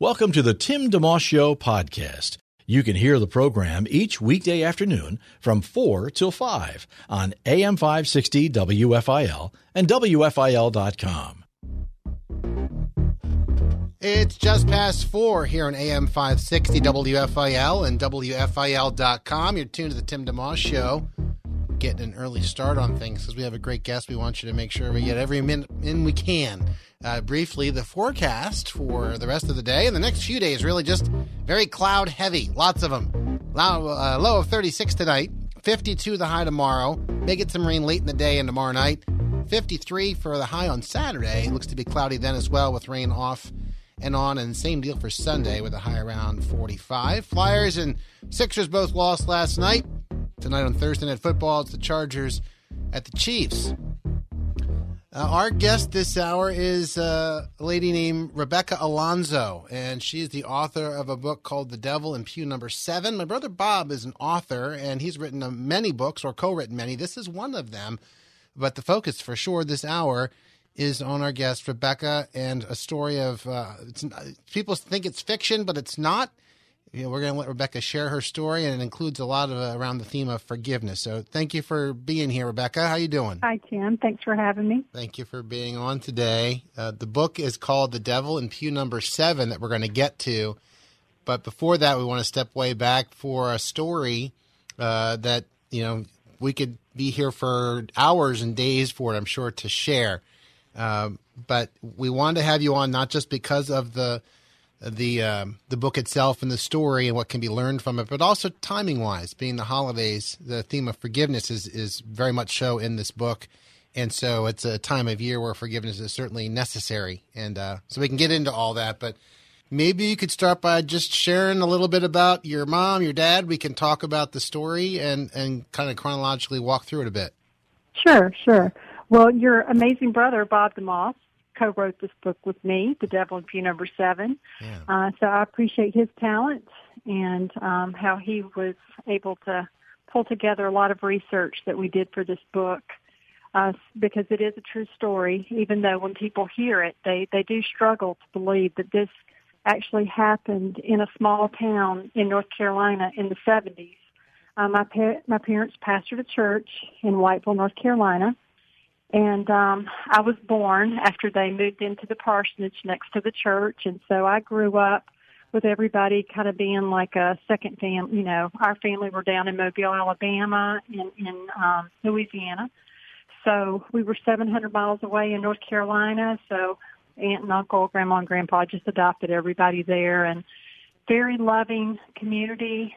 Welcome to the Tim DeMoss Show podcast. You can hear the program each weekday afternoon from 4 till 5 on AM 560 WFIL and WFIL.com. It's just past 4 here on AM 560 WFIL and WFIL.com. You're tuned to the Tim DeMoss Show. Getting an early start on things because we have a great guest. We want you to make sure we get every minute in we can uh, briefly the forecast for the rest of the day and the next few days. Really, just very cloud heavy. Lots of them. Low, uh, low of 36 tonight. 52 the high tomorrow. May get some rain late in the day and tomorrow night. 53 for the high on Saturday. Looks to be cloudy then as well with rain off and on. And same deal for Sunday with a high around 45. Flyers and Sixers both lost last night. Tonight on Thursday Night Football, it's the Chargers at the Chiefs. Uh, our guest this hour is uh, a lady named Rebecca Alonzo, and she's the author of a book called The Devil in Pew Number Seven. My brother Bob is an author, and he's written uh, many books or co written many. This is one of them, but the focus for sure this hour is on our guest Rebecca and a story of uh, people think it's fiction, but it's not you know, we're going to let Rebecca share her story, and it includes a lot of uh, around the theme of forgiveness. So, thank you for being here, Rebecca. How you doing? Hi, Tim. Thanks for having me. Thank you for being on today. Uh, the book is called "The Devil in Pew Number Seven that we're going to get to, but before that, we want to step way back for a story uh, that you know we could be here for hours and days for it. I'm sure to share, um, but we wanted to have you on not just because of the the um, the book itself and the story and what can be learned from it, but also timing wise, being the holidays, the theme of forgiveness is is very much so in this book, and so it's a time of year where forgiveness is certainly necessary, and uh, so we can get into all that. But maybe you could start by just sharing a little bit about your mom, your dad. We can talk about the story and and kind of chronologically walk through it a bit. Sure, sure. Well, your amazing brother Bob DeMoss co-wrote this book with me, The Devil in Pew Number Seven. Yeah. Uh, so I appreciate his talent and um, how he was able to pull together a lot of research that we did for this book. Uh, because it is a true story, even though when people hear it, they, they do struggle to believe that this actually happened in a small town in North Carolina in the 70s. Uh, my, pa- my parents pastored a church in Whiteville, North Carolina, and um, I was born after they moved into the parsonage next to the church, and so I grew up with everybody kind of being like a second family. You know, our family were down in Mobile, Alabama, and in um, Louisiana. So we were 700 miles away in North Carolina. So aunt and uncle, grandma and grandpa just adopted everybody there, and very loving community,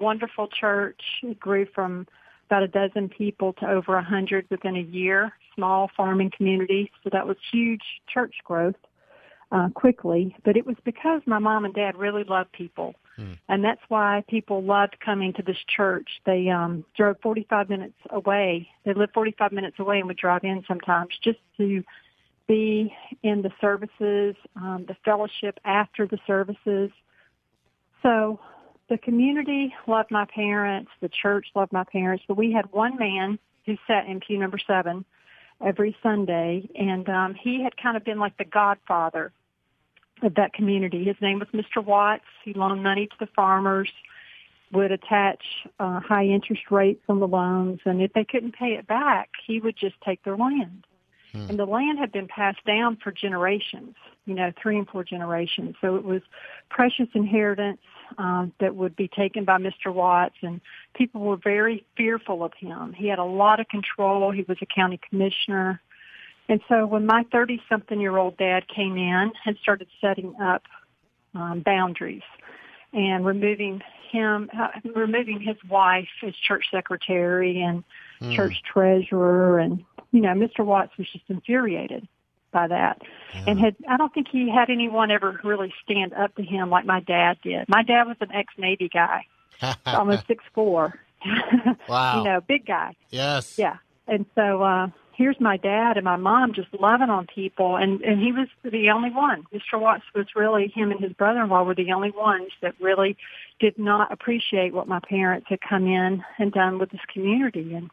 wonderful church. It grew from about a dozen people to over a hundred within a year small farming community, so that was huge church growth uh, quickly. But it was because my mom and dad really loved people, hmm. and that's why people loved coming to this church. They um, drove 45 minutes away. They lived 45 minutes away and would drive in sometimes just to be in the services, um, the fellowship after the services. So the community loved my parents, the church loved my parents, but we had one man who sat in pew number seven every Sunday, and um, he had kind of been like the godfather of that community. His name was Mr. Watts. He loaned money to the farmers, would attach uh, high interest rates on the loans, and if they couldn't pay it back, he would just take their land. Hmm. And the land had been passed down for generations, you know, three and four generations. So it was precious inheritance um, that would be taken by Mr. Watts, and people were very fearful of him. He had a lot of control. He was a county commissioner. And so when my 30 something year old dad came in and started setting up um, boundaries and removing him, uh, removing his wife as church secretary and mm. church treasurer, and you know, Mr. Watts was just infuriated. by that. Yeah. And had I don't think he had anyone ever really stand up to him like my dad did. My dad was an ex Navy guy, almost six four. wow. you know, big guy. Yes. Yeah. And so uh here's my dad and my mom just loving on people and and he was the only one. Mr. Watts was really him and his brother-in-law were the only ones that really did not appreciate what my parents had come in and done with this community and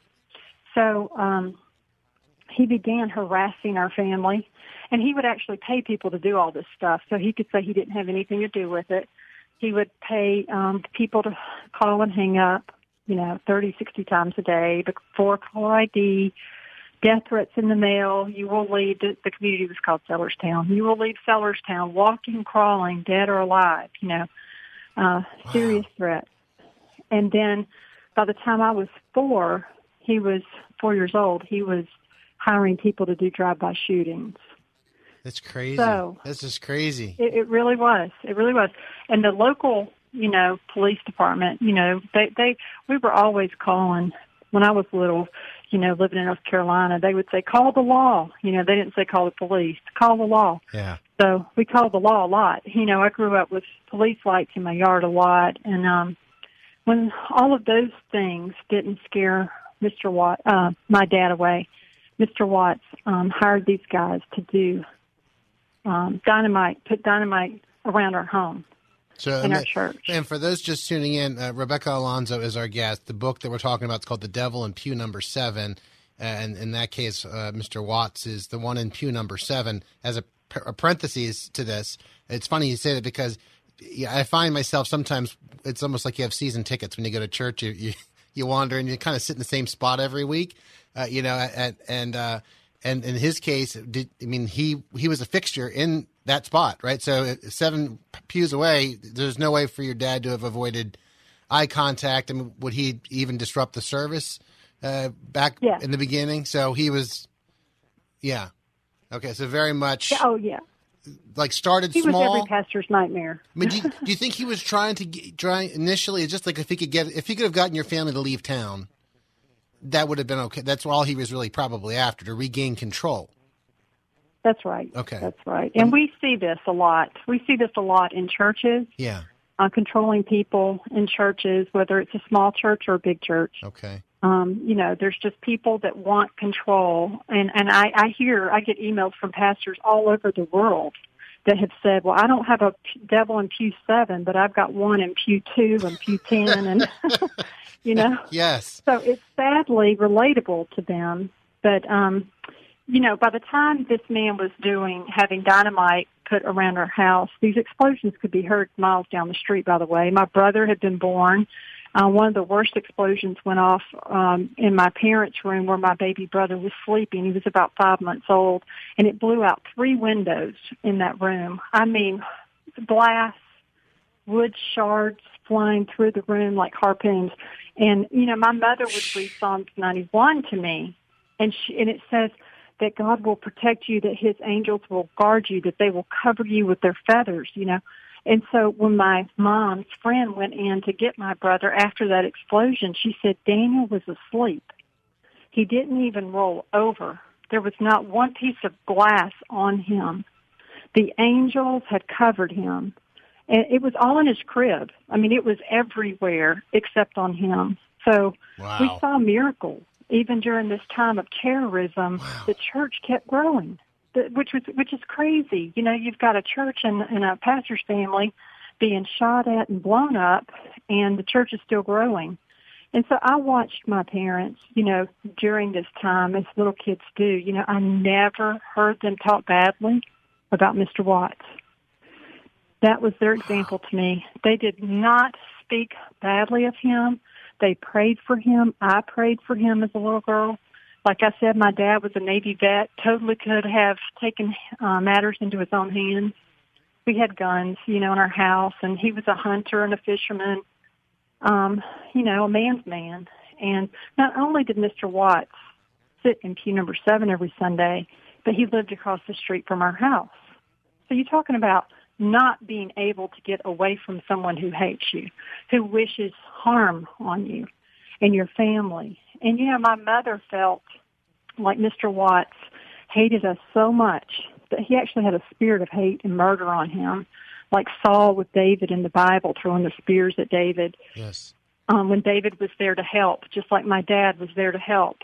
so um he began harassing our family and he would actually pay people to do all this stuff. So he could say he didn't have anything to do with it. He would pay um people to call and hang up you know thirty sixty times a day before caller id death threats in the mail. You will leave the, the community was called sellerstown you will leave sellerstown walking crawling dead or alive you know uh serious wow. threats and then by the time i was four he was four years old he was hiring people to do drive-by shootings. That's crazy. So, That's just crazy. It, it really was. It really was. And the local, you know, police department, you know, they they we were always calling when I was little, you know, living in North Carolina, they would say, call the law. You know, they didn't say call the police, call the law. Yeah. So we called the law a lot. You know, I grew up with police lights in my yard a lot. And, um, when all of those things didn't scare Mr. Watt, uh, my dad away, Mr. Watts um, hired these guys to do um, dynamite, put dynamite around our home. So, in our church. And for those just tuning in, uh, Rebecca Alonzo is our guest. The book that we're talking about is called The Devil in Pew Number Seven. And in that case, uh, Mr. Watts is the one in pew number seven. As a, a parenthesis to this, it's funny you say that because I find myself sometimes it's almost like you have season tickets when you go to church. You, you, you wander and you kind of sit in the same spot every week uh, you know, at, and uh, and in his case, did, I mean he he was a fixture in that spot, right? So uh, seven pews away, there's no way for your dad to have avoided eye contact. I mean, would he even disrupt the service uh, back yeah. in the beginning? So he was, yeah, okay. So very much. Oh yeah. Like started he small. He was every pastor's nightmare. I mean, do you, do you think he was trying to get, try initially? Just like if he could get, if he could have gotten your family to leave town, that would have been okay. That's all he was really probably after to regain control. That's right. Okay. That's right. And we see this a lot. We see this a lot in churches. Yeah. Uh, controlling people in churches, whether it's a small church or a big church. Okay. Um, you know, there's just people that want control, and and I, I hear I get emails from pastors all over the world that have said, "Well, I don't have a devil in pew seven, but I've got one in pew two and pew ten, and you know? Yes. So it's sadly relatable to them. But, um, you know, by the time this man was doing, having dynamite put around our house, these explosions could be heard miles down the street, by the way. My brother had been born. Uh, one of the worst explosions went off um, in my parents' room where my baby brother was sleeping. He was about five months old, and it blew out three windows in that room. I mean, glass, wood shards flying through the room like harpoons. And, you know, my mother would read Psalms 91 to me and she, and it says that God will protect you, that his angels will guard you, that they will cover you with their feathers, you know. And so when my mom's friend went in to get my brother after that explosion, she said Daniel was asleep. He didn't even roll over. There was not one piece of glass on him. The angels had covered him. And it was all in his crib. I mean, it was everywhere except on him. So wow. we saw miracles. Even during this time of terrorism, wow. the church kept growing, which was which is crazy. You know, you've got a church and, and a pastor's family being shot at and blown up, and the church is still growing. And so I watched my parents, you know, during this time, as little kids do. You know, I never heard them talk badly about Mr. Watts. That was their example to me. They did not speak badly of him. They prayed for him. I prayed for him as a little girl. Like I said, my dad was a Navy vet, totally could have taken uh, matters into his own hands. We had guns, you know, in our house, and he was a hunter and a fisherman, um, you know, a man's man. And not only did Mr. Watts sit in pew number seven every Sunday, but he lived across the street from our house. So you're talking about not being able to get away from someone who hates you, who wishes harm on you and your family. And you know, my mother felt like Mr. Watts hated us so much that he actually had a spirit of hate and murder on him, like Saul with David in the Bible, throwing the spears at David. Yes. Um, when David was there to help, just like my dad was there to help.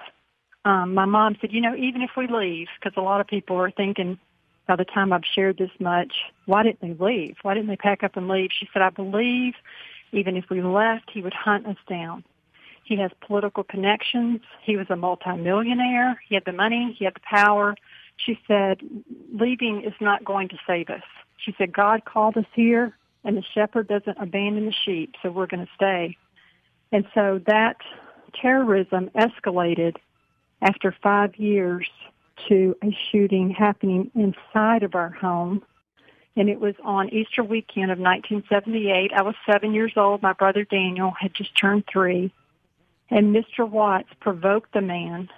Um, my mom said, you know, even if we leave, because a lot of people are thinking by the time I've shared this much, why didn't they leave? Why didn't they pack up and leave? She said, I believe even if we left, he would hunt us down. He has political connections. He was a multimillionaire. He had the money. He had the power. She said, leaving is not going to save us. She said, God called us here and the shepherd doesn't abandon the sheep, so we're going to stay. And so that terrorism escalated after five years to a shooting happening inside of our home. And it was on Easter weekend of 1978. I was seven years old. My brother Daniel had just turned three. And Mr. Watts provoked the man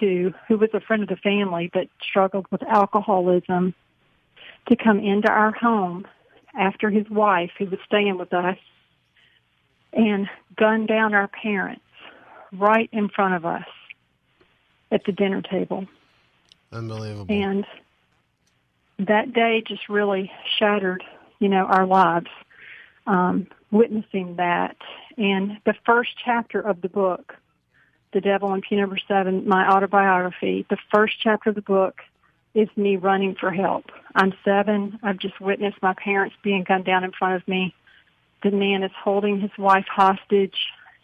to, who was a friend of the family but struggled with alcoholism, to come into our home after his wife, who was staying with us, and gun down our parents right in front of us at the dinner table. Unbelievable. And that day just really shattered, you know, our lives, um, witnessing that. And the first chapter of the book, The Devil in Pew Number Seven, my autobiography, the first chapter of the book is me running for help. I'm seven. I've just witnessed my parents being gunned down in front of me. The man is holding his wife hostage.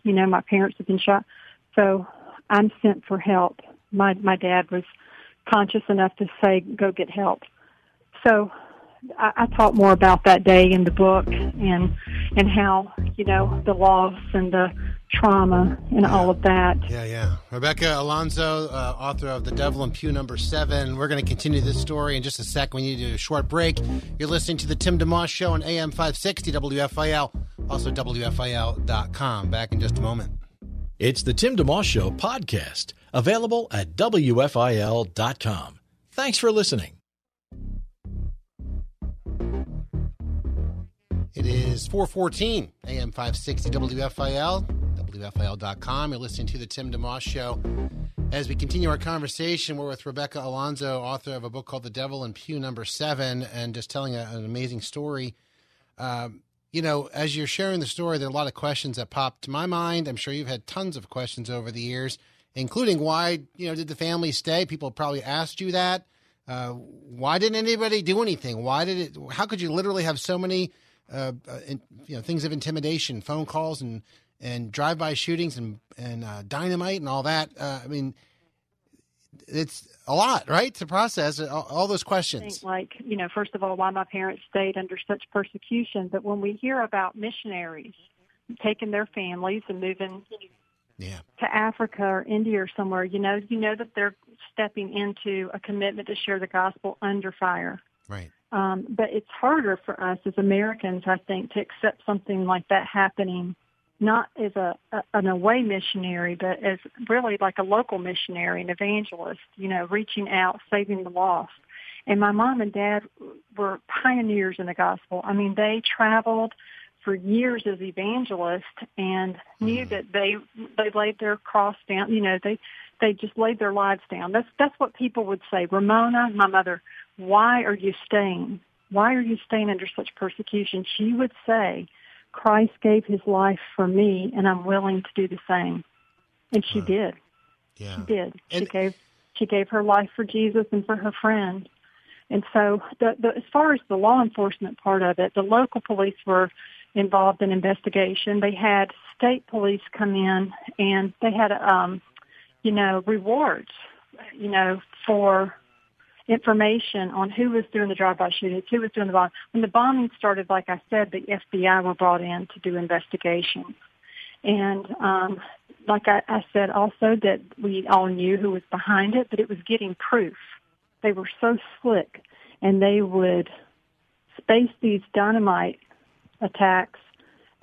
You know, my parents have been shot. So I'm sent for help. My my dad was conscious enough to say, "Go get help." So I, I talk more about that day in the book and and how you know the loss and the trauma and all of that. Yeah, yeah. Rebecca Alonzo, uh, author of The Devil in Pew Number Seven. We're going to continue this story in just a sec. We need to do a short break. You're listening to the Tim DeMoss Show on AM 560 WFIL, also WFIL.com. Back in just a moment. It's the Tim DeMoss Show podcast, available at WFIL.com. Thanks for listening. It is 414 AM 560 WFIL, WFIL.com. You're listening to the Tim DeMoss Show. As we continue our conversation, we're with Rebecca Alonzo, author of a book called The Devil in Pew Number Seven, and just telling a, an amazing story. Um, you know, as you're sharing the story, there are a lot of questions that pop to my mind. I'm sure you've had tons of questions over the years, including why, you know, did the family stay? People probably asked you that. Uh, why didn't anybody do anything? Why did it? How could you literally have so many uh, you know things of intimidation, phone calls, and and drive-by shootings, and and uh, dynamite, and all that. Uh, I mean, it's a lot, right, to process all, all those questions. Think like you know, first of all, why my parents stayed under such persecution. But when we hear about missionaries taking their families and moving yeah. to Africa or India or somewhere, you know, you know that they're stepping into a commitment to share the gospel under fire. Right. Um, but it's harder for us as Americans, I think, to accept something like that happening, not as a, a an away missionary, but as really like a local missionary, an evangelist, you know, reaching out, saving the lost. And my mom and dad were pioneers in the gospel. I mean, they traveled for years as evangelists and knew that they they laid their cross down. You know, they they just laid their lives down. That's that's what people would say. Ramona, my mother, why are you staying? Why are you staying under such persecution? She would say, Christ gave his life for me and I'm willing to do the same. And she did. Yeah. She did. She gave she gave her life for Jesus and for her friend. And so the, the as far as the law enforcement part of it, the local police were involved in investigation. They had state police come in and they had um you know, rewards, you know, for information on who was doing the drive-by shootings, who was doing the bomb. When the bombing started, like I said, the FBI were brought in to do investigations. And um, like I, I said also that we all knew who was behind it, but it was getting proof. They were so slick and they would space these dynamite attacks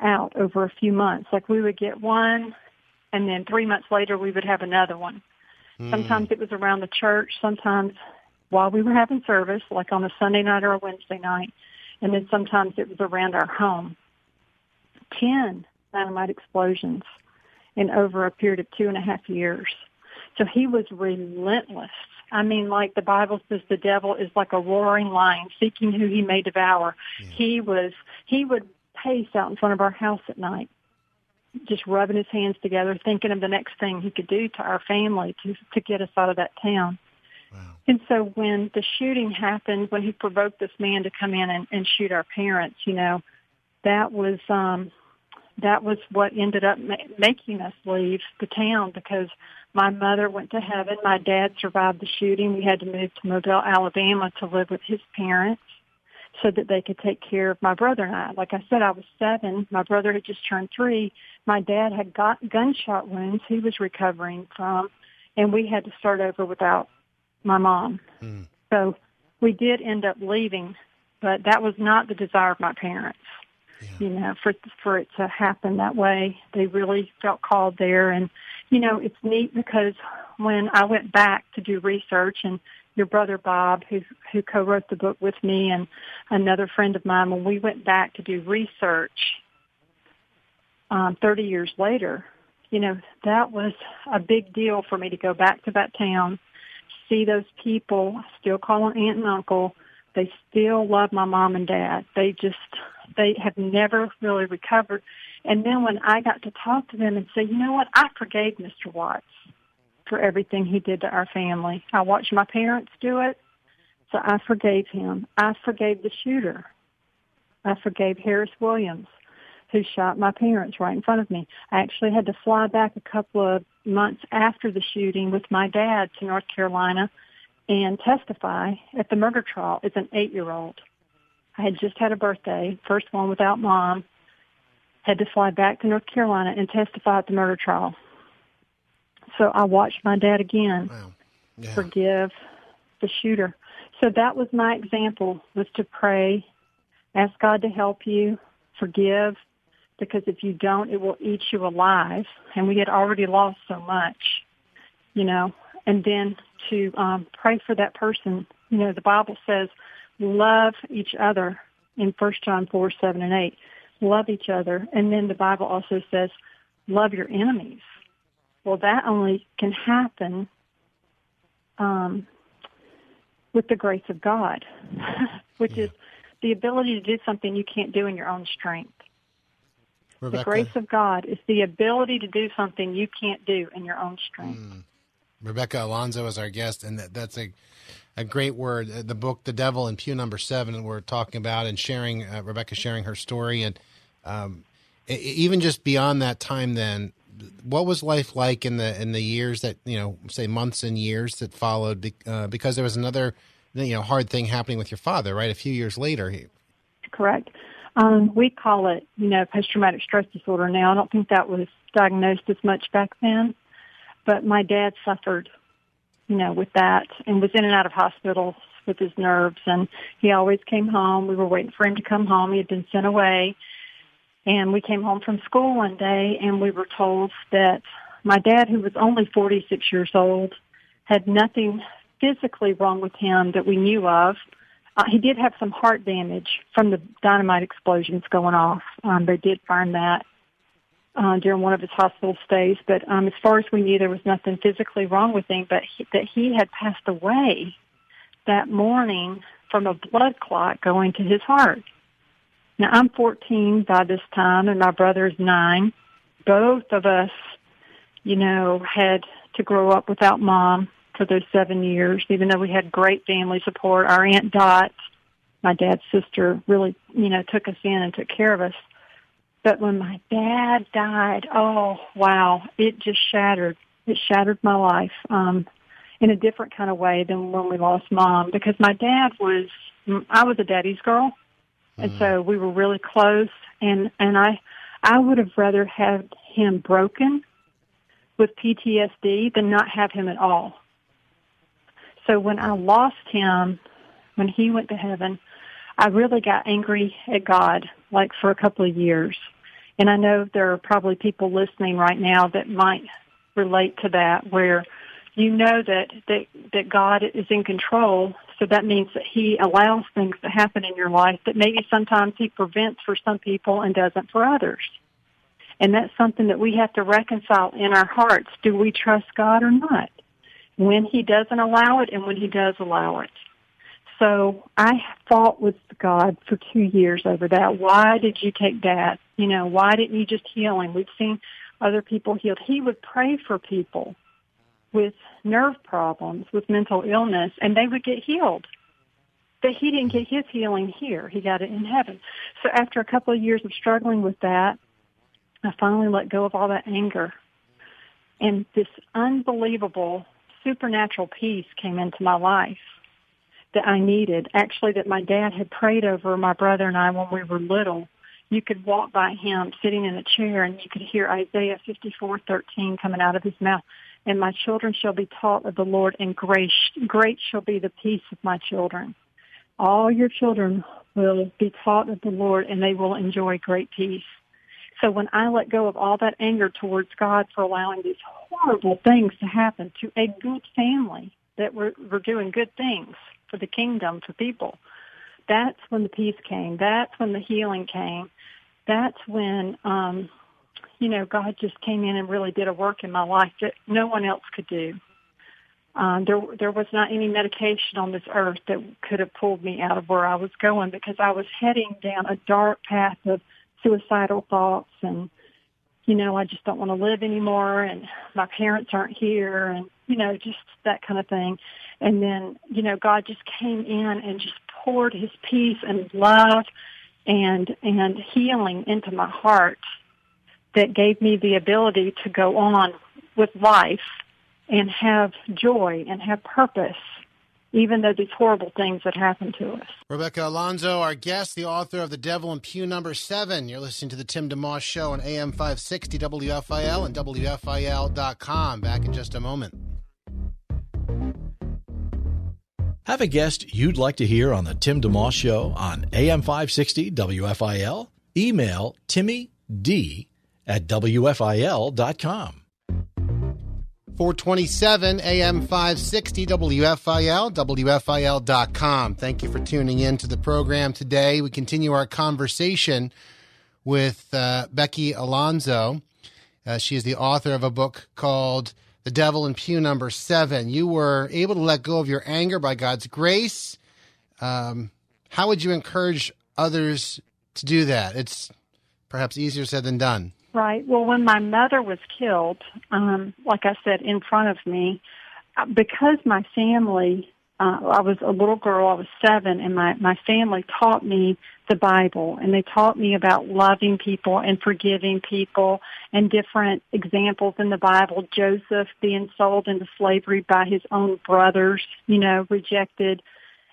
out over a few months. Like we would get one and then three months later we would have another one. Sometimes it was around the church, sometimes while we were having service, like on a Sunday night or a Wednesday night, and then sometimes it was around our home. Ten dynamite explosions in over a period of two and a half years. So he was relentless. I mean, like the Bible says, the devil is like a roaring lion seeking who he may devour. Yeah. He was, he would pace out in front of our house at night, just rubbing his hands together, thinking of the next thing he could do to our family to, to get us out of that town. Wow. And so when the shooting happened, when he provoked this man to come in and, and shoot our parents, you know, that was, um, that was what ended up ma- making us leave the town because my mother went to heaven. My dad survived the shooting. We had to move to Mobile, Alabama to live with his parents so that they could take care of my brother and I. Like I said, I was seven. My brother had just turned three. My dad had got gunshot wounds he was recovering from, and we had to start over without my mom. Mm. So we did end up leaving, but that was not the desire of my parents. Yeah. You know, for for it to happen that way, they really felt called there, and you know, it's neat because when I went back to do research and your brother Bob, who who co-wrote the book with me, and another friend of mine, when we went back to do research um, 30 years later, you know, that was a big deal for me to go back to that town, see those people, still call them aunt and uncle. They still love my mom and dad. They just, they have never really recovered. And then when I got to talk to them and say, you know what, I forgave Mr. Watts for everything he did to our family. I watched my parents do it, so I forgave him. I forgave the shooter. I forgave Harris Williams, who shot my parents right in front of me. I actually had to fly back a couple of months after the shooting with my dad to North Carolina and testify at the murder trial as an eight-year-old. I had just had a birthday, first one without mom, had to fly back to North Carolina and testify at the murder trial. So I watched my dad again wow. yeah. forgive the shooter. So that was my example was to pray, ask God to help you, forgive, because if you don't, it will eat you alive. And we had already lost so much, you know, and then to um, pray for that person. You know, the Bible says, love each other in First John 4, 7, and 8. Love each other. And then the Bible also says, love your enemies. Well, that only can happen um, with the grace of God, which yeah. is the ability to do something you can't do in your own strength. Rebecca. The grace of God is the ability to do something you can't do in your own strength. Mm. Rebecca Alonzo is our guest, and that, that's a a great word. Uh, the book, The Devil in Pew Number Seven, we're talking about and sharing. Uh, Rebecca sharing her story, and um, even just beyond that time, then what was life like in the in the years that you know, say months and years that followed? Uh, because there was another you know hard thing happening with your father, right? A few years later. Correct. Um, we call it, you know, post-traumatic stress disorder now. I don't think that was diagnosed as much back then, but my dad suffered, you know, with that and was in and out of hospitals with his nerves. And he always came home. We were waiting for him to come home. He had been sent away and we came home from school one day and we were told that my dad, who was only 46 years old, had nothing physically wrong with him that we knew of. Uh, he did have some heart damage from the dynamite explosions going off. Um, they did find that uh, during one of his hospital stays, but um, as far as we knew, there was nothing physically wrong with him. But he, that he had passed away that morning from a blood clot going to his heart. Now I'm 14 by this time and my brother is nine. Both of us, you know, had to grow up without mom for those seven years, even though we had great family support. Our Aunt Dot, my dad's sister, really, you know, took us in and took care of us. But when my dad died, oh wow, it just shattered. It shattered my life um, in a different kind of way than when we lost mom. Because my dad was, I was a daddy's girl, and so mm. we were really close. And and I I would have rather had him broken with PTSD than not have him at all. So when I lost him, when he went to heaven, I really got angry at God, like for a couple of years. And I know there are probably people listening right now that might relate to that, where you know that, that, that God is in control. So that means that He allows things to happen in your life that maybe sometimes He prevents for some people and doesn't for others. And that's something that we have to reconcile in our hearts. Do we trust God or not? When he doesn't allow it and when he does allow it. So I fought with God for two years over that. Why did you take that? You know, why didn't you just heal him? We've seen other people healed. He would pray for people with nerve problems, with mental illness, and they would get healed. But he didn't get his healing here. He got it in heaven. So after a couple of years of struggling with that, I finally let go of all that anger. And this unbelievable supernatural peace came into my life that I needed. Actually, that my dad had prayed over my brother and I when we were little. You could walk by him sitting in a chair and you could hear Isaiah 54:13 coming out of his mouth. And my children shall be taught of the Lord, and great, great shall be the peace of my children. All your children will be taught of the Lord, and they will enjoy great peace. So when I let go of all that anger towards God for allowing these horrible things to happen to a good family that were, were doing good things for the kingdom, for people, that's when the peace came. That's when the healing came. That's when, um, you know, God just came in and really did a work in my life that no one else could do. Um, there, there was not any medication on this earth that could have pulled me out of where I was going because I was heading down a dark path of suicidal thoughts and you know i just don't want to live anymore and my parents aren't here and you know just that kind of thing. And then you know god just came in and just poured his peace and love and and healing into my heart that gave me the ability to go on with life and have joy and have purpose even though these horrible things that happened to us. Rebecca Alonzo, our guest, the author of The Devil in Pew Number Seven. You're listening to the Tim DeMoss Show on AM 560 WFIL and WFIL.com. Back in just a moment. Have a guest you'd like to hear on the Tim DeMoss Show on AM 560 WFIL? Email Timmy D at WFIL.com. 427 AM 560 WFIL, WFIL.com. Thank you for tuning in to the program today. We continue our conversation with uh, Becky Alonzo. Uh, she is the author of a book called The Devil in Pew Number Seven. You were able to let go of your anger by God's grace. Um, how would you encourage others to do that? It's perhaps easier said than done. Right. Well, when my mother was killed, um, like I said, in front of me, uh, because my family, uh, I was a little girl, I was seven, and my, my family taught me the Bible, and they taught me about loving people and forgiving people, and different examples in the Bible. Joseph being sold into slavery by his own brothers, you know, rejected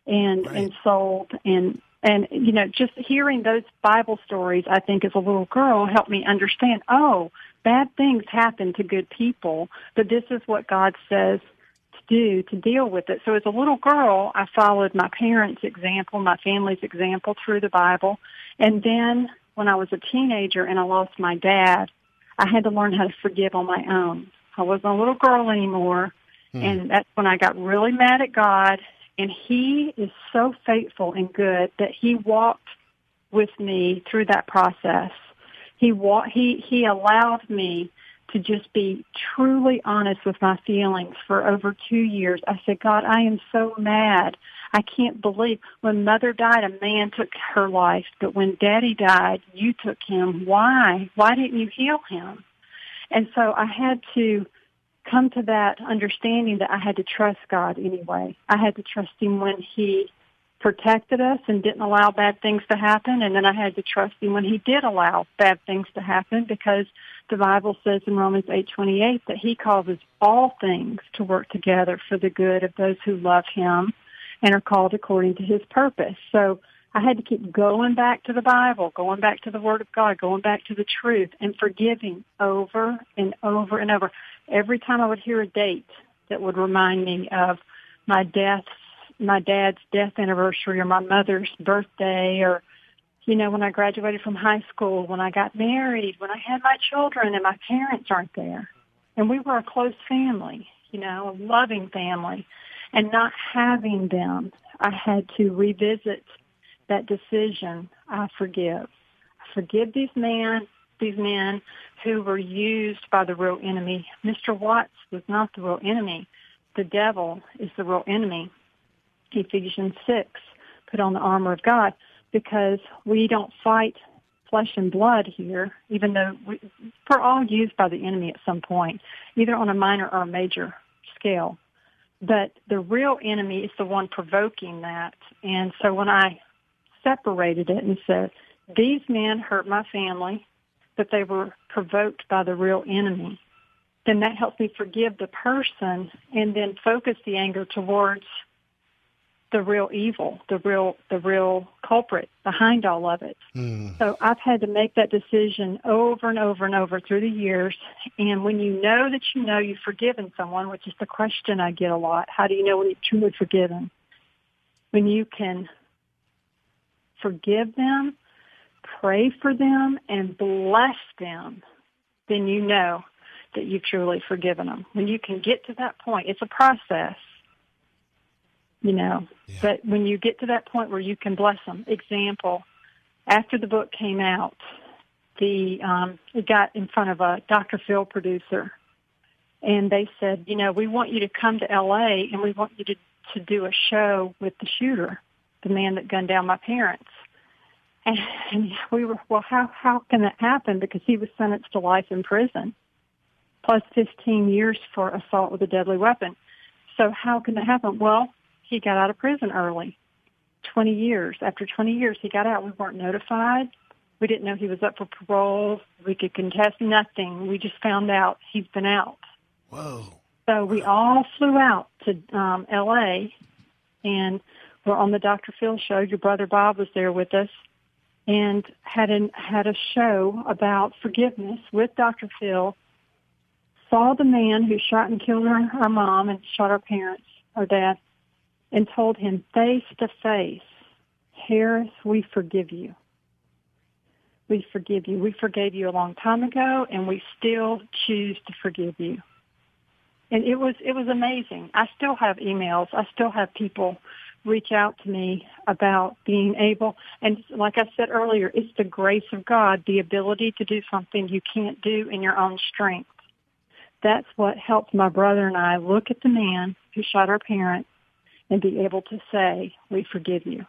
and right. and sold, and and, you know, just hearing those Bible stories, I think as a little girl helped me understand, oh, bad things happen to good people, but this is what God says to do to deal with it. So as a little girl, I followed my parents' example, my family's example through the Bible. And then when I was a teenager and I lost my dad, I had to learn how to forgive on my own. I wasn't a little girl anymore. Hmm. And that's when I got really mad at God and he is so faithful and good that he walked with me through that process. He wa- he he allowed me to just be truly honest with my feelings for over 2 years. I said, "God, I am so mad. I can't believe when mother died a man took her life, but when daddy died, you took him. Why? Why didn't you heal him?" And so I had to come to that understanding that I had to trust God anyway. I had to trust Him when He protected us and didn't allow bad things to happen. And then I had to trust Him when He did allow bad things to happen because the Bible says in Romans 8:28 that He causes all things to work together for the good of those who love Him and are called according to His purpose. So I had to keep going back to the Bible, going back to the Word of God, going back to the truth, and forgiving over and over and over every time I would hear a date that would remind me of my death, my dad's death anniversary or my mother's birthday or, you know, when I graduated from high school, when I got married, when I had my children and my parents aren't there. And we were a close family, you know, a loving family. And not having them, I had to revisit that decision. I forgive. I forgive these men these men who were used by the real enemy. Mr. Watts was not the real enemy. the devil is the real enemy. Ephesians 6, put on the armor of God, because we don't fight flesh and blood here, even though we, we're all used by the enemy at some point, either on a minor or a major scale. But the real enemy is the one provoking that. And so when I separated it and said, these men hurt my family, but they were provoked by the real enemy, then that helps me forgive the person and then focus the anger towards the real evil, the real the real culprit behind all of it. Mm. So I've had to make that decision over and over and over through the years. And when you know that you know you've forgiven someone, which is the question I get a lot, how do you know when you've truly forgiven? When you can forgive them, pray for them, and bless them, then you know that you've truly forgiven them. When you can get to that point, it's a process you know. Yeah. But when you get to that point where you can bless them, example, after the book came out, the um, it got in front of a Dr. Phil producer, and they said, you know, we want you to come to L.A. and we want you to to do a show with the shooter, the man that gunned down my parents. And, and we were, well, how how can that happen? Because he was sentenced to life in prison, plus 15 years for assault with a deadly weapon. So how can that happen? Well, he got out of prison early. 20 years. After 20 years, he got out. We weren't notified. We didn't know he was up for parole. We could contest nothing. We just found out he's been out. Whoa. So we all flew out to um, L.A. and we're on the Dr. Phil show. Your brother Bob was there with us and had an, had a show about forgiveness with Dr. Phil. Saw the man who shot and killed our, our mom and shot our parents, our dad, and told him face to face, Harris, we forgive you. We forgive you. We forgave you a long time ago and we still choose to forgive you. And it was, it was amazing. I still have emails. I still have people reach out to me about being able, and like I said earlier, it's the grace of God, the ability to do something you can't do in your own strength. That's what helped my brother and I look at the man who shot our parents and be able to say, we forgive you.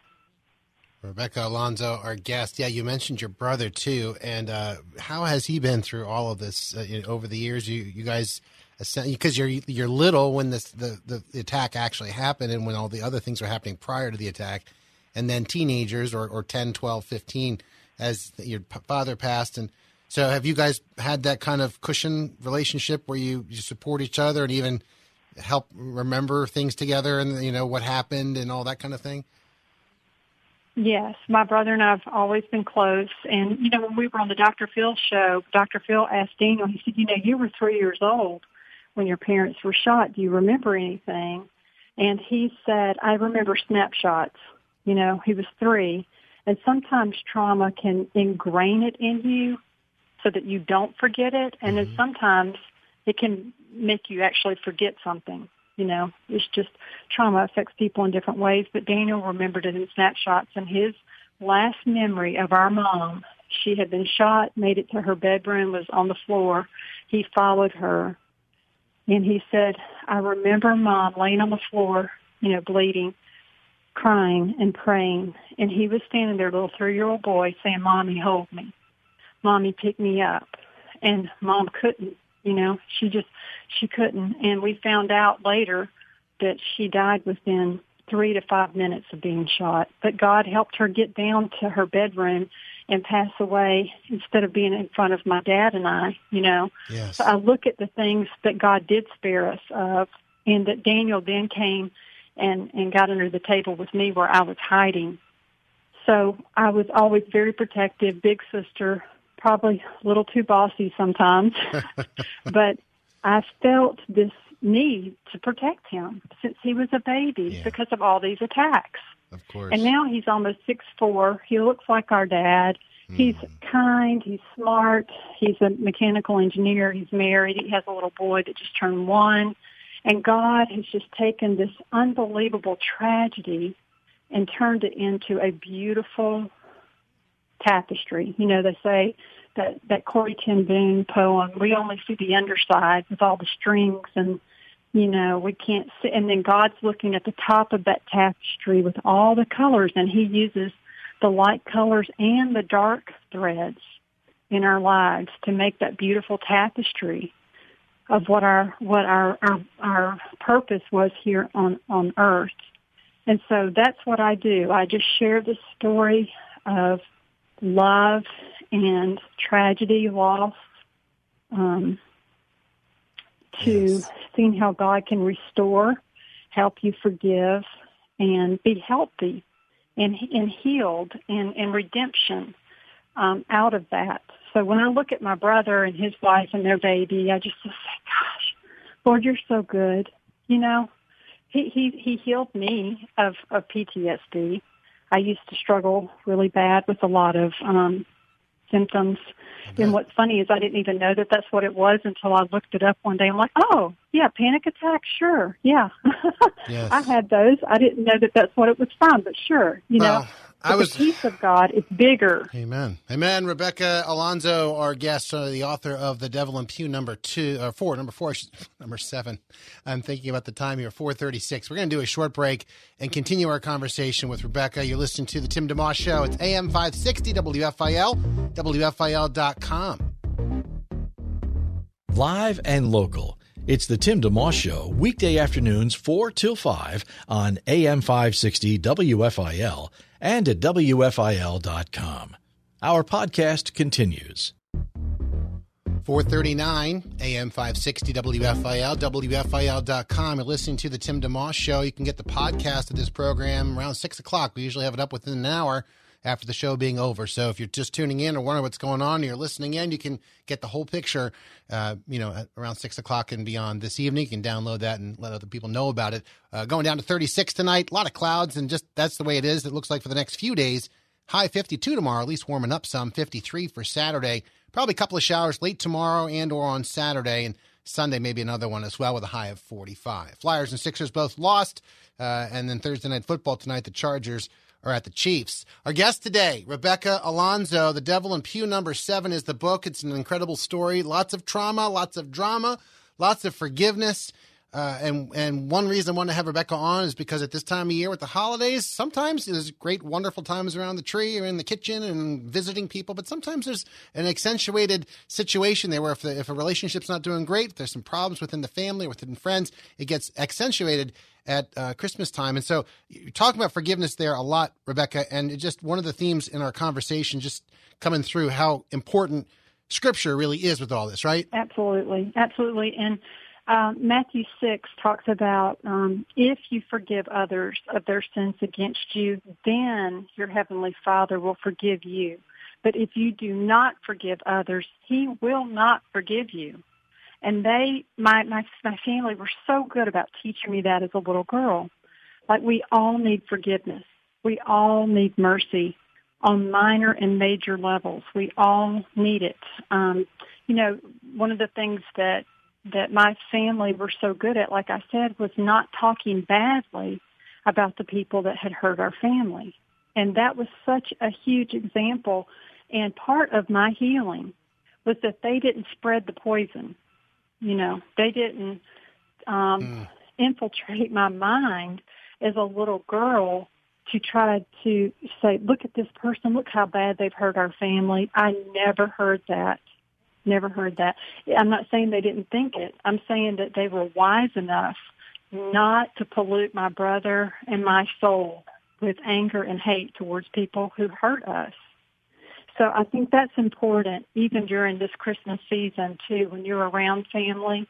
Rebecca Alonzo, our guest. Yeah, you mentioned your brother too, and uh, how has he been through all of this uh, over the years? You you guys, because you're you're little when this the, the, the attack actually happened, and when all the other things were happening prior to the attack, and then teenagers or, or 10, 12, 15, as your father passed, and so have you guys had that kind of cushion relationship where you, you support each other and even help remember things together and you know what happened and all that kind of thing? Yes, my brother and I have always been close. And you know, when we were on the Dr. Phil show, Dr. Phil asked Daniel. He said, "You know, you were three years old when your parents were shot. Do you remember anything?" And he said, "I remember snapshots." You know, he was three, and sometimes trauma can ingrain it in you so that you don't forget it, and mm-hmm. then sometimes it can make you actually forget something. You know, it's just trauma affects people in different ways. But Daniel remembered it in snapshots, and his last memory of our mom, she had been shot, made it to her bedroom, was on the floor. He followed her, and he said, "I remember mom laying on the floor, you know, bleeding." crying and praying and he was standing there little three year old boy saying mommy hold me mommy pick me up and mom couldn't you know, she just, she couldn't. And we found out later that she died within three to five minutes of being shot. But God helped her get down to her bedroom and pass away instead of being in front of my dad and I, you know. Yes. So I look at the things that God did spare us of and that Daniel then came and, and got under the table with me where I was hiding. So I was always very protective, big sister, probably a little too bossy sometimes, but I felt this need to protect him since he was a baby yeah. because of all these attacks. Of course. And now he's almost six four. He looks like our dad. Mm. He's kind. He's smart. He's a mechanical engineer. He's married. He has a little boy that just turned one. And God has just taken this unbelievable tragedy and turned it into a beautiful tapestry. You know, they say that that Corrie ten Boom poem. We only see the underside with all the strings and You know, we can't see, and then God's looking at the top of that tapestry with all the colors and he uses the light colors and the dark threads in our lives to make that beautiful tapestry of what our what our our, our purpose was here on on earth. And so that's what I do. I just share the story of love and tragedy, loss, um, to yes. seeing how God can restore, help you forgive, and be healthy and and healed and and redemption um, out of that. So when I look at my brother and his wife and their baby, I just say, "Gosh, Lord, you're so good." You know, he he he healed me of of PTSD. I used to struggle really bad with a lot of um symptoms. And what's funny is I didn't even know that that's what it was until I looked it up one day. I'm like, oh, yeah, panic attack, sure, yeah. yes. I had those. I didn't know that that's what it was from, but sure, you well, know. I was the peace of God is bigger. Amen. Amen. Rebecca Alonzo, our guest, uh, the author of The Devil in Pew number two, or uh, four, number four, number seven. I'm thinking about the time here, 436. We're going to do a short break and continue our conversation with Rebecca. You're listening to The Tim DeMoss Show. It's AM 560 WFIL, WFIL.com. Live and local. It's the Tim DeMoss Show, weekday afternoons 4 till 5 on AM 560 WFIL and at WFIL.com. Our podcast continues. 439 AM 560 WFIL, WFIL.com. You're listening to the Tim DeMoss Show. You can get the podcast of this program around 6 o'clock. We usually have it up within an hour after the show being over. So if you're just tuning in or wondering what's going on, you're listening in, you can get the whole picture, uh, you know, around six o'clock and beyond this evening. You can download that and let other people know about it. Uh, going down to 36 tonight, a lot of clouds, and just that's the way it is. It looks like for the next few days. High 52 tomorrow, at least warming up some. 53 for Saturday. Probably a couple of showers late tomorrow and or on Saturday, and Sunday maybe another one as well with a high of 45. Flyers and Sixers both lost, uh, and then Thursday night football tonight, the Chargers are at the Chiefs. Our guest today, Rebecca Alonzo, The Devil in Pew number seven is the book. It's an incredible story. Lots of trauma, lots of drama, lots of forgiveness. Uh, and and one reason I want to have Rebecca on is because at this time of year with the holidays, sometimes there's great, wonderful times around the tree or in the kitchen and visiting people, but sometimes there's an accentuated situation there where if, the, if a relationship's not doing great, there's some problems within the family, or within friends, it gets accentuated at uh, Christmas time. And so you're talking about forgiveness there a lot, Rebecca, and just one of the themes in our conversation just coming through how important Scripture really is with all this, right? Absolutely, absolutely, and um, Matthew 6 talks about um, if you forgive others of their sins against you, then your heavenly Father will forgive you. But if you do not forgive others, He will not forgive you. And they, my, my, my family were so good about teaching me that as a little girl. Like we all need forgiveness. We all need mercy on minor and major levels. We all need it. Um, you know, one of the things that that my family were so good at, like I said, was not talking badly about the people that had hurt our family. And that was such a huge example. And part of my healing was that they didn't spread the poison. You know, they didn't um, mm. infiltrate my mind as a little girl to try to say, look at this person, look how bad they've hurt our family. I never heard that. Never heard that. I'm not saying they didn't think it. I'm saying that they were wise enough not to pollute my brother and my soul with anger and hate towards people who hurt us. So I think that's important even during this Christmas season too, when you're around family.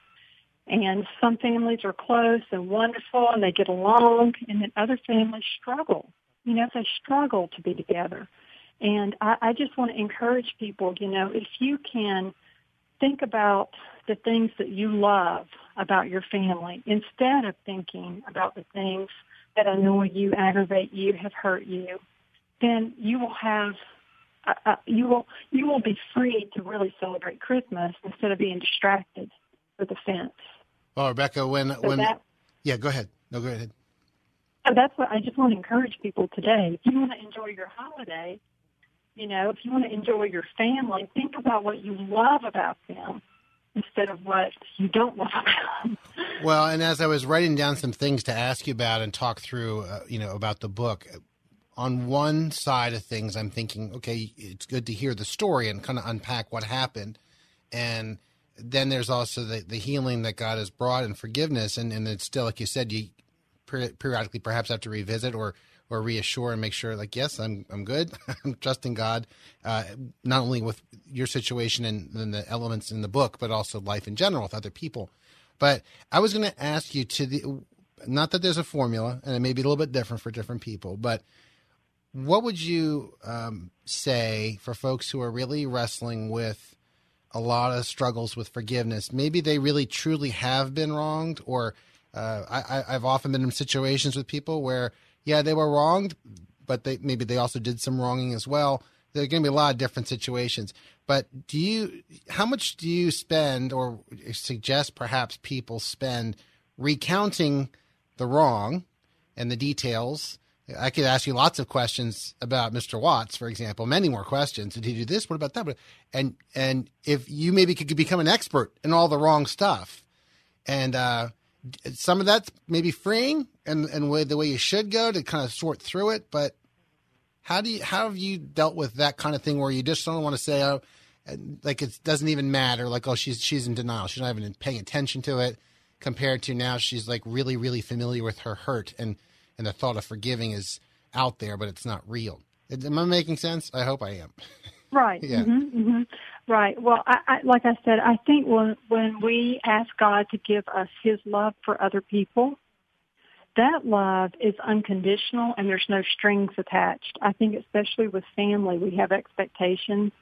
And some families are close and wonderful and they get along and then other families struggle. You know, they struggle to be together. And I, I just want to encourage people, you know, if you can think about the things that you love about your family instead of thinking about the things that annoy you, aggravate you, have hurt you, then you will have uh, uh, you will you will be free to really celebrate Christmas instead of being distracted with offense. Well, Rebecca, when so when that, yeah, go ahead. No, go ahead. So that's what I just want to encourage people today. If you want to enjoy your holiday, you know, if you want to enjoy your family, think about what you love about them instead of what you don't love about them. well, and as I was writing down some things to ask you about and talk through, uh, you know, about the book, on one side of things, I'm thinking, okay, it's good to hear the story and kind of unpack what happened. And then there's also the, the healing that God has brought and forgiveness. And, and it's still, like you said, you periodically perhaps have to revisit or or reassure and make sure like yes i'm i'm good. I'm trusting god uh, not only with your situation and, and, the elements in the book but also life in general with other people. But i was going to ask you to the not that there's a formula and it may be a little bit different for different people but what would you um, say for folks who are really wrestling with a lot of struggles with forgiveness? Maybe they really truly have been wronged or uh, I, I've often been in situations with people where yeah, they were wronged, but they maybe they also did some wronging as well. There are going to be a lot of different situations. But do you, how much do you spend, or suggest perhaps people spend recounting the wrong and the details? I could ask you lots of questions about Mr. Watts, for example, many more questions. Did he do this? What about that? And and if you maybe could become an expert in all the wrong stuff, and uh, some of that's maybe freeing and and way, the way you should go to kind of sort through it. But how do you how have you dealt with that kind of thing where you just don't want to say oh like it doesn't even matter like oh she's she's in denial she's not even paying attention to it compared to now she's like really really familiar with her hurt and and the thought of forgiving is out there but it's not real. Am I making sense? I hope I am. Right. yeah. Mm-hmm, mm-hmm. Right. Well, I, I, like I said, I think when when we ask God to give us His love for other people, that love is unconditional and there's no strings attached. I think especially with family, we have expectations,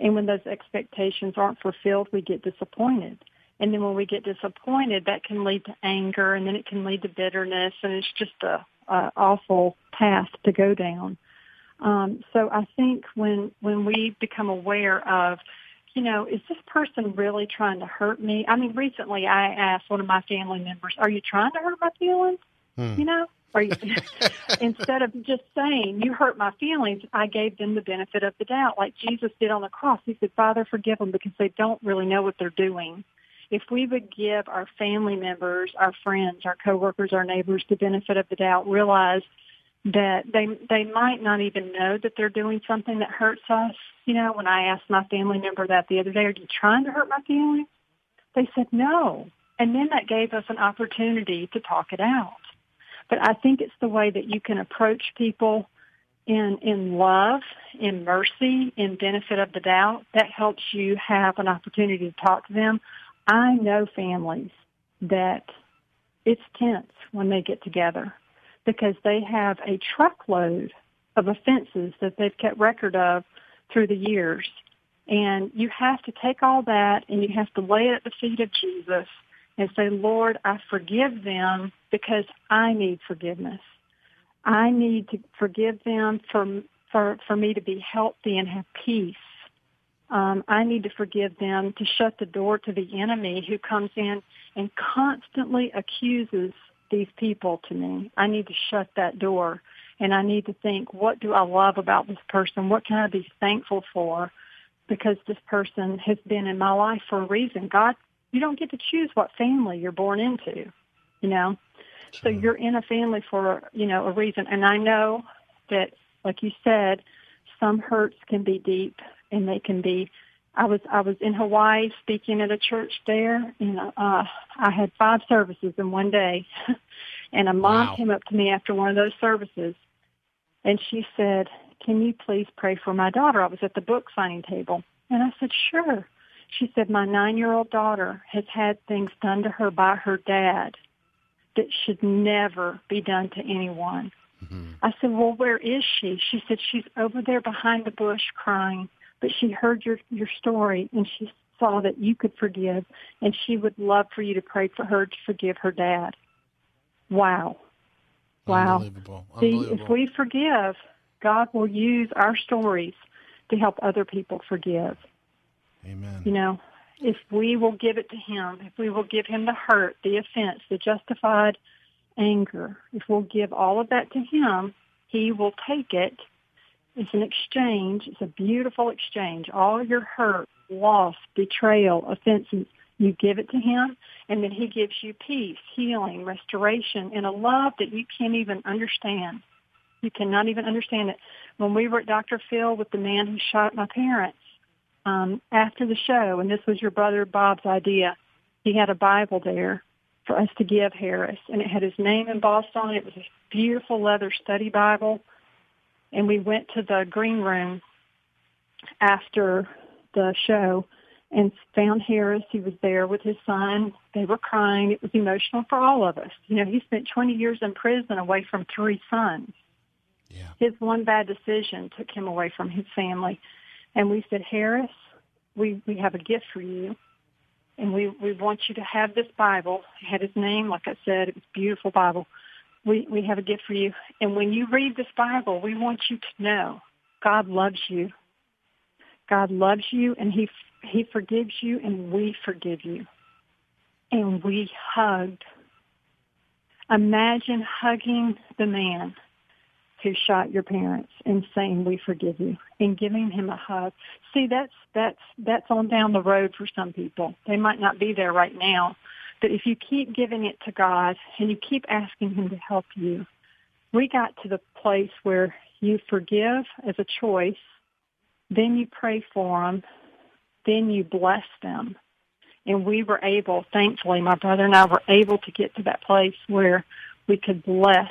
and when those expectations aren't fulfilled, we get disappointed. And then when we get disappointed, that can lead to anger, and then it can lead to bitterness, and it's just a, a awful path to go down. Um, so I think when when we become aware of, you know, is this person really trying to hurt me? I mean, recently I asked one of my family members, "Are you trying to hurt my feelings?" Hmm. You know, are you instead of just saying you hurt my feelings, I gave them the benefit of the doubt, like Jesus did on the cross. He said, "Father, forgive them because they don't really know what they're doing." If we would give our family members, our friends, our coworkers, our neighbors the benefit of the doubt, realize that they they might not even know that they're doing something that hurts us. You know, when I asked my family member that the other day, are you trying to hurt my feelings? They said no. And then that gave us an opportunity to talk it out. But I think it's the way that you can approach people in in love, in mercy, in benefit of the doubt that helps you have an opportunity to talk to them. I know families that it's tense when they get together because they have a truckload of offenses that they've kept record of through the years. And you have to take all that and you have to lay it at the feet of Jesus and say, Lord, I forgive them because I need forgiveness. I need to forgive them for, for, for me to be healthy and have peace. Um, I need to forgive them to shut the door to the enemy who comes in and constantly accuses these people to me. I need to shut that door and I need to think, what do I love about this person? What can I be thankful for? Because this person has been in my life for a reason. God, you don't get to choose what family you're born into, you know? So you're in a family for, you know, a reason. And I know that, like you said, some hurts can be deep and they can be I was I was in Hawaii speaking at a church there, and uh, I had five services in one day. and a mom wow. came up to me after one of those services, and she said, "Can you please pray for my daughter?" I was at the book signing table, and I said, "Sure." She said, "My nine-year-old daughter has had things done to her by her dad that should never be done to anyone." Mm-hmm. I said, "Well, where is she?" She said, "She's over there behind the bush crying." But she heard your your story and she saw that you could forgive and she would love for you to pray for her to forgive her dad. Wow. Wow. Unbelievable. Unbelievable. See, if we forgive, God will use our stories to help other people forgive. Amen. You know, if we will give it to him, if we will give him the hurt, the offense, the justified anger, if we'll give all of that to him, he will take it It's an exchange. It's a beautiful exchange. All your hurt, loss, betrayal, offenses, you give it to him, and then he gives you peace, healing, restoration, and a love that you can't even understand. You cannot even understand it. When we were at Dr. Phil with the man who shot my parents, um, after the show, and this was your brother Bob's idea, he had a Bible there for us to give Harris, and it had his name embossed on it. It was a beautiful leather study Bible, and we went to the green room after the show and found Harris. He was there with his son. They were crying. It was emotional for all of us. You know, he spent 20 years in prison away from three sons. Yeah. His one bad decision took him away from his family. And we said, Harris, we, we have a gift for you. And we, we want you to have this Bible. It had his name, like I said, it was a beautiful Bible. We, we have a gift for you. And when you read this Bible, we want you to know God loves you. God loves you and he, he forgives you and we forgive you. And we hugged. Imagine hugging the man who shot your parents and saying we forgive you and giving him a hug. See, that's that's that's on down the road for some people. They might not be there right now, but if you keep giving it to God and you keep asking him to help you, we got to the place where you forgive as a choice, then you pray for them, then you bless them. And we were able, thankfully, my brother and I were able to get to that place where we could bless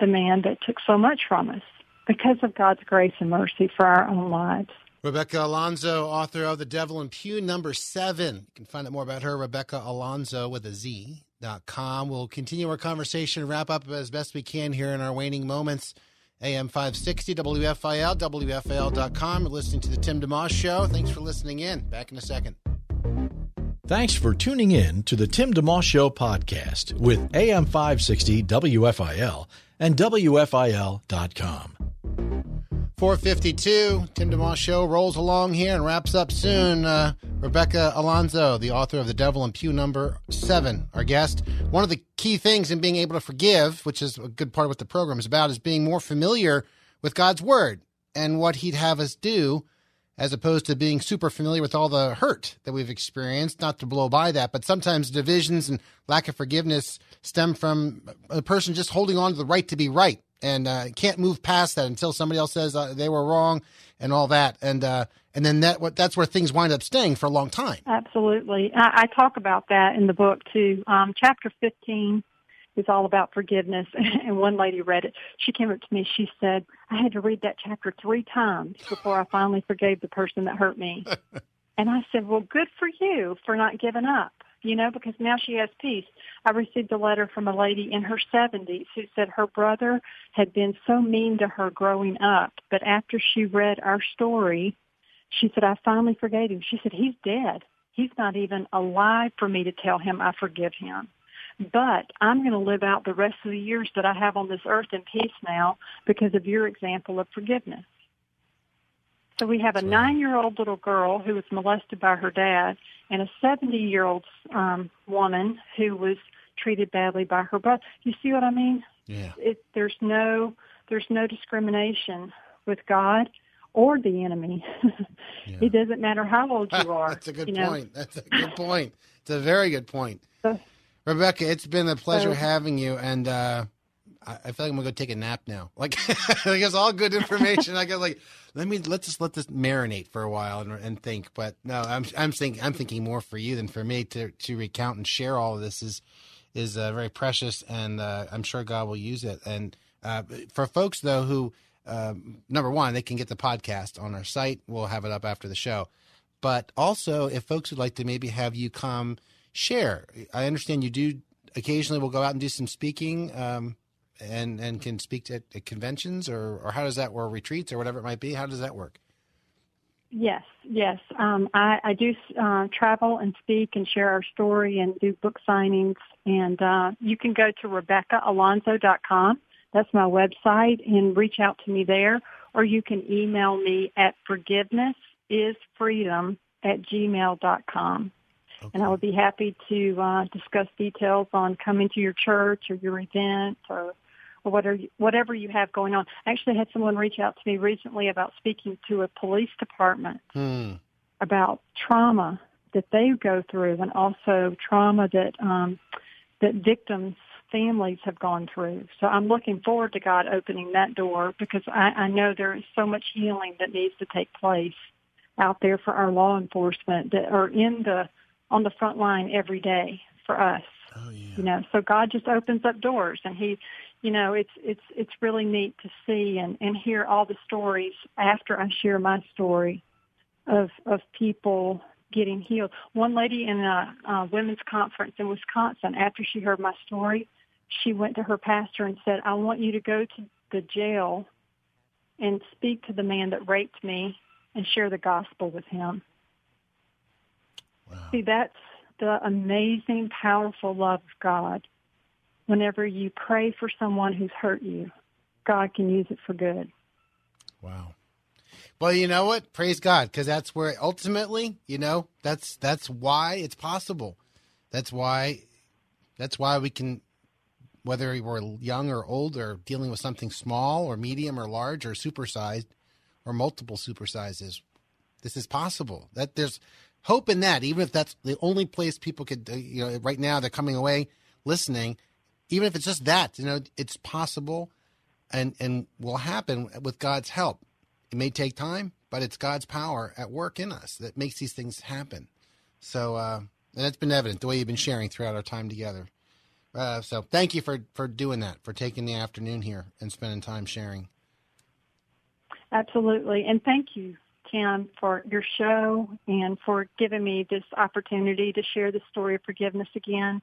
the man that took so much from us because of God's grace and mercy for our own lives. Rebecca Alonzo, author of The Devil in Pew number seven. You can find out more about her, Rebecca Alonzo with a Z. Dot com. We'll continue our conversation, wrap up as best we can here in our waning moments. AM 560, WFIL, WFIL.com. You're listening to The Tim DeMoss Show. Thanks for listening in. Back in a second. Thanks for tuning in to the Tim DeMoss Show podcast with AM 560 WFIL and WFIL.com. 452, Tim DeMoss Show rolls along here and wraps up soon. Uh, Rebecca Alonzo, the author of The Devil in Pew number seven, our guest. One of the key things in being able to forgive, which is a good part of what the program is about, is being more familiar with God's Word and what He'd have us do, as opposed to being super familiar with all the hurt that we've experienced. Not to blow by that, but sometimes divisions and lack of forgiveness stem from a person just holding on to the right to be right and uh, can't move past that until somebody else says uh, they were wrong and all that, and uh, and then that what that's where things wind up staying for a long time. Absolutely, I, I talk about that in the book too. Um, chapter fifteen is all about forgiveness, and one lady read it. She came up to me. She said, "I had to read that chapter three times before I finally forgave the person that hurt me." and I said, "Well, good for you for not giving up." You know, because now she has peace. I received a letter from a lady in her 70s who said her brother had been so mean to her growing up, but after she read our story, she said, I finally forgave him. She said, he's dead. He's not even alive for me to tell him I forgive him. But I'm going to live out the rest of the years that I have on this earth in peace now because of your example of forgiveness. So we have a nine-year-old little girl who was molested by her dad, and a 70-year-old um, woman who was treated badly by her brother. You see what I mean? Yeah. It, there's no there's no discrimination with God or the enemy. yeah. It doesn't matter how old you are. That's a good point. Know? That's a good point. It's a very good point. So, Rebecca, it's been a pleasure so, having you, and uh, I, I, feel like I'm gonna go take a nap now. Like, I guess all good information. I got like, let me let's just let this marinate for a while and, and think. But no, I'm I'm thinking I'm thinking more for you than for me to to recount and share all of this is is uh, very precious, and uh, I'm sure God will use it. And uh, for folks though who um, number one, they can get the podcast on our site. We'll have it up after the show. But also, if folks would like to maybe have you come share, I understand you do occasionally. We'll go out and do some speaking. Um, and and can speak at, at conventions or or how does that or retreats or whatever it might be? How does that work? Yes yes. Um, I, I do uh, travel and speak and share our story and do book signings. And uh, you can go to rebeccaalonzo.com that's my website and reach out to me there. Or you can email me at forgivenessisfreedom at gmail.com Okay. And I would be happy to uh, discuss details on coming to your church or your event or or whatever whatever you have going on. I actually had someone reach out to me recently about speaking to a police department Hmm. about trauma that they go through, and also trauma that um, that victims' families have gone through. So I'm looking forward to God opening that door because I, I know there is so much healing that needs to take place out there for our law enforcement that are in the on the front line every day for us. Oh, yeah. You know, so God just opens up doors, and He, you know, it's it's it's really neat to see and and hear all the stories after I share my story of of people getting healed. One lady in a, a women's conference in Wisconsin, after she heard my story, she went to her pastor and said, "I want you to go to the jail and speak to the man that raped me and share the gospel with him." See, that's the amazing, powerful love of God. Whenever you pray for someone who's hurt you, God can use it for good. Wow. Well, you know what? Praise God, because that's where ultimately, you know, that's that's why it's possible. That's why that's why we can, whether we're young or old, or dealing with something small or medium or large or supersized, or multiple supersizes, this is possible. That there's hope in that, even if that's the only place people could, you know, right now they're coming away listening. Even if it's just that, you know, it's possible, and and will happen with God's help. It may take time, but it's God's power at work in us that makes these things happen. So, uh, and that's been evident the way you've been sharing throughout our time together. Uh, so, thank you for for doing that, for taking the afternoon here and spending time sharing. Absolutely. And thank you, Ken, for your show and for giving me this opportunity to share the story of forgiveness again.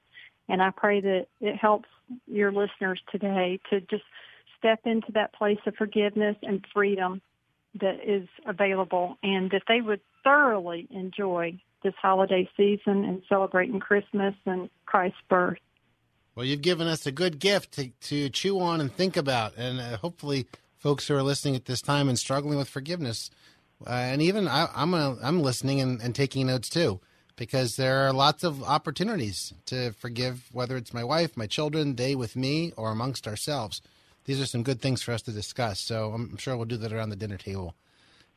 And I pray that it helps your listeners today to just step into that place of forgiveness and freedom that is available and that they would thoroughly enjoy this holiday season and celebrating Christmas and Christ's birth. Well, you've given us a good gift to, to chew on and think about, and uh, hopefully, folks who are listening at this time and struggling with forgiveness, uh, and even I, I'm gonna, I'm listening and, and taking notes too, because there are lots of opportunities to forgive, whether it's my wife, my children, they with me, or amongst ourselves. These are some good things for us to discuss. So I'm sure we'll do that around the dinner table.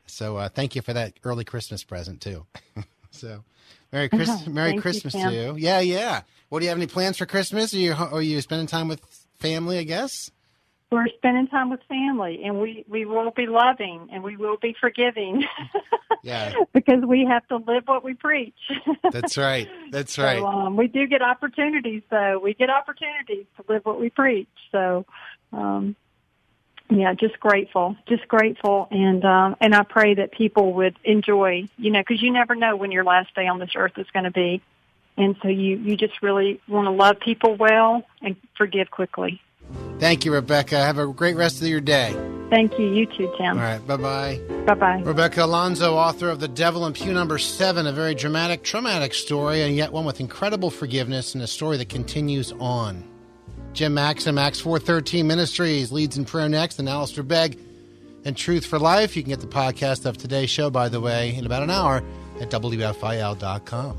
So uh, thank you for that early Christmas present too. so. Merry, Chris- Merry Thank you, Christmas to you. Yeah, yeah. What do you have any plans for Christmas? Are you are you spending time with family? I guess. We're spending time with family and we, we will be loving and we will be forgiving Yeah, because we have to live what we preach. that's right. That's So, right. um, we do get opportunities, though. We get opportunities to live what we preach. So, um, yeah, just grateful, just grateful, and um, and I pray that people would enjoy, you know, because you never know when your last day on this earth is going to be, and so you you just really want to love people well and forgive quickly. Thank you, Rebecca. Have a great rest of your day. Thank you. You too, All Tim. right. Bye bye. Bye bye. Rebecca Alonzo, author of The Devil in Pew Number Seven, a very dramatic, traumatic story, and yet one with incredible forgiveness and a story that continues on. Jim Max and Acts 413 Ministries, leads in prayer next, and Alistair Begg and Truth for Life. You can get the podcast of today's show, by the way, in about an hour at WFIL.com.